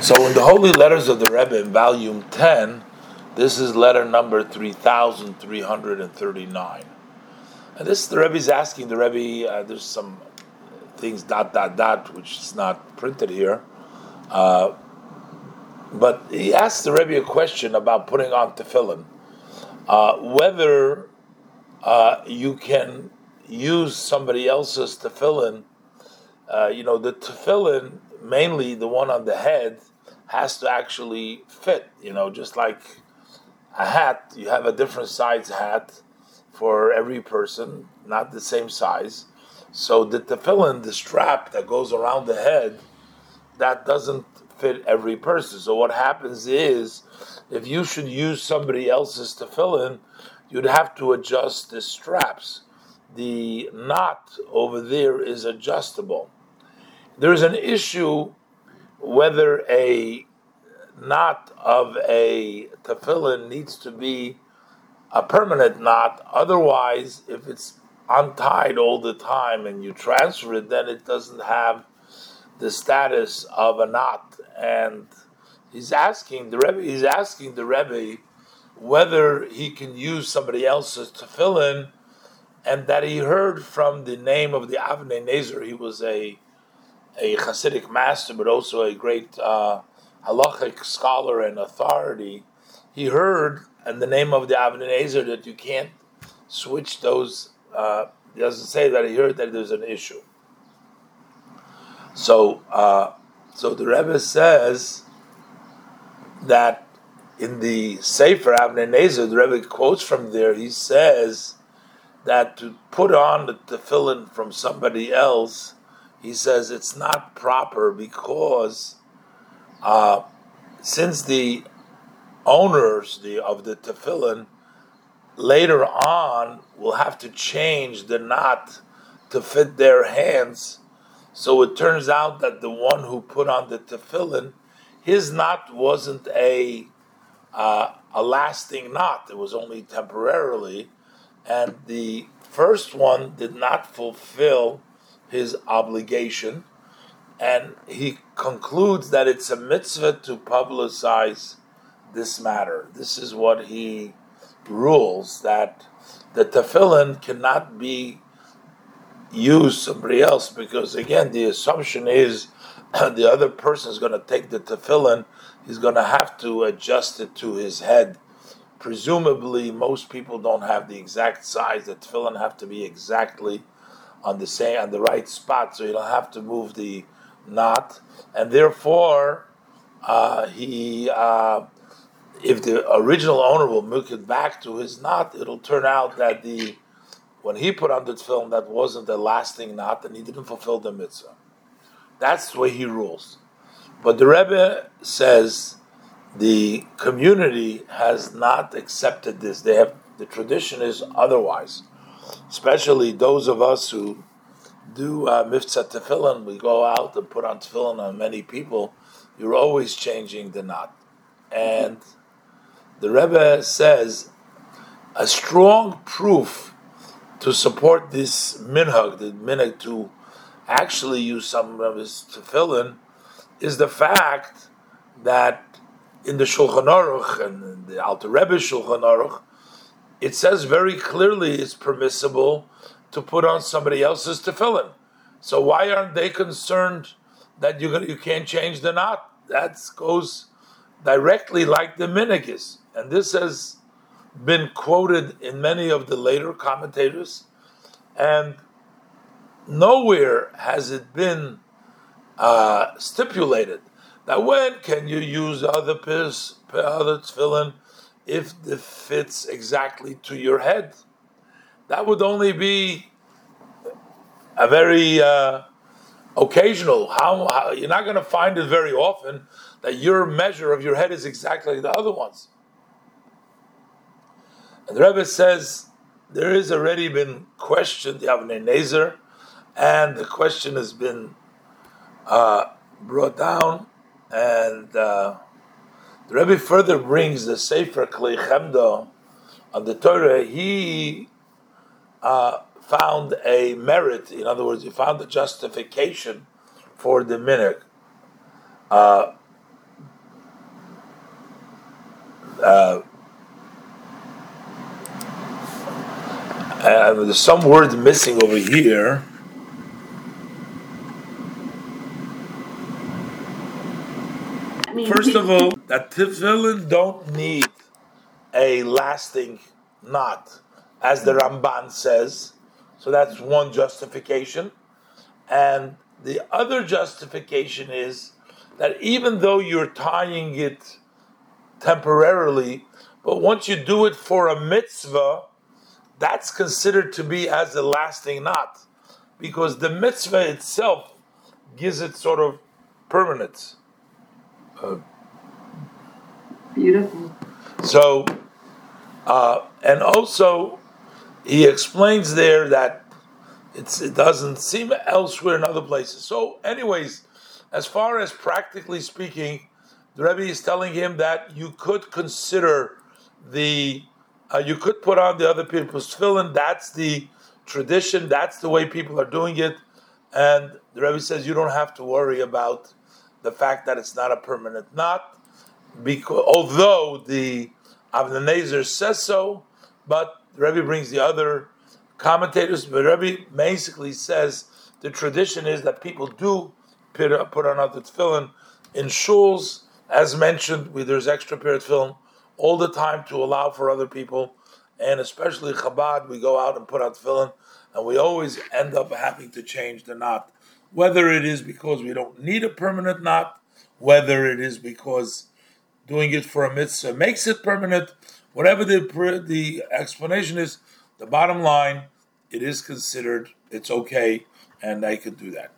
So in the Holy Letters of the Rebbe in volume 10, this is letter number 3339. And this, the Rebbe is asking the Rebbe, uh, there's some things dot, dot, dot, which is not printed here. Uh, but he asks the Rebbe a question about putting on tefillin. Uh, whether uh, you can use somebody else's tefillin, uh, you know, the tefillin, mainly the one on the head, has to actually fit. You know, just like a hat, you have a different size hat for every person, not the same size. So the tefillin, the strap that goes around the head, that doesn't fit every person. So what happens is, if you should use somebody else's tefillin, you'd have to adjust the straps. The knot over there is adjustable. There's an issue whether a knot of a tefillin needs to be a permanent knot. Otherwise, if it's untied all the time and you transfer it, then it doesn't have the status of a knot. And he's asking the Rebbe. He's asking the Rebbe whether he can use somebody else's tefillin, and that he heard from the name of the Avnei Nezer. He was a a Hasidic master, but also a great uh, halachic scholar and authority. He heard in the name of the Avnei Nezer that you can't switch those. Uh, he doesn't say that he heard that there's an issue. So, uh, so the Rebbe says that in the Sefer Avnei Nezer, the Rebbe quotes from there. He says that to put on the tefillin from somebody else, he says it's not proper because uh, since the owners the, of the tefillin later on will have to change the knot to fit their hands, so it turns out that the one who put on the tefillin, his knot wasn't a uh, a lasting knot; it was only temporarily, and the first one did not fulfill his obligation and he concludes that it's a mitzvah to publicize this matter. This is what he rules that the tefillin cannot be used somebody else because again the assumption is the other person is going to take the tefillin, he's going to have to adjust it to his head. Presumably, most people don't have the exact size. The tefillin have to be exactly on the same on the right spot, so you don't have to move the knot, and therefore uh, he, uh, if the original owner will move it back to his knot, it'll turn out that the when he put on tefillin that wasn't the lasting knot, and he didn't fulfill the mitzvah. That's the way he rules. But the Rebbe says the community has not accepted this. They have the tradition is otherwise, especially those of us who do uh, mivtza tefillin, we go out and put on tefillin on many people, you're always changing the knot. And the Rebbe says a strong proof to support this minhag, the minhag to actually use some of his tefillin, is the fact that in the Shulchan Aruch and the Alter Rebbe Shulchan Aruch, it says very clearly it's permissible to put on somebody else's tefillin. So why aren't they concerned that you you can't change the knot? That goes directly like the minigis, and this has been quoted in many of the later commentators, and nowhere has it been uh, stipulated that when can you use other pis, other tefillin if it fits exactly to your head that would only be a very uh, occasional. How, how you're not going to find it very often that your measure of your head is exactly like the other ones. And the Rebbe says there has already been questioned the Avnei Nezer, and the question has been uh, brought down, and uh, the Rebbe further brings the Sefer Klei Chemda on the Torah. He uh, found a merit, in other words, he found a justification for the minhag. Uh, uh, uh, there's some word missing over here. First of all, that tefillin don't need a lasting knot, as the Ramban says. So that's one justification. And the other justification is that even though you're tying it temporarily, but once you do it for a mitzvah, that's considered to be as a lasting knot, because the mitzvah itself gives it sort of permanence. Beautiful. So, uh, and also, he explains there that it doesn't seem elsewhere in other places. So, anyways, as far as practically speaking, the Rebbe is telling him that you could consider the, uh, you could put on the other people's tefillin. That's the tradition. That's the way people are doing it. And the Rebbe says you don't have to worry about the fact that it's not a permanent knot, because although the Avnei Nezer says so, but Rebbe brings the other commentators. But Rebbe basically says the tradition is that people do put, on other tefillin in shuls, as mentioned. There's extra period film all the time to allow for other people, and especially Chabad, we go out and put out tefillin, and we always end up having to change the knot whether it is because we don't need a permanent knot, whether it is because doing it for a mitzvah makes it permanent, whatever the the explanation is, the bottom line, it is considered it's okay, and I could do that.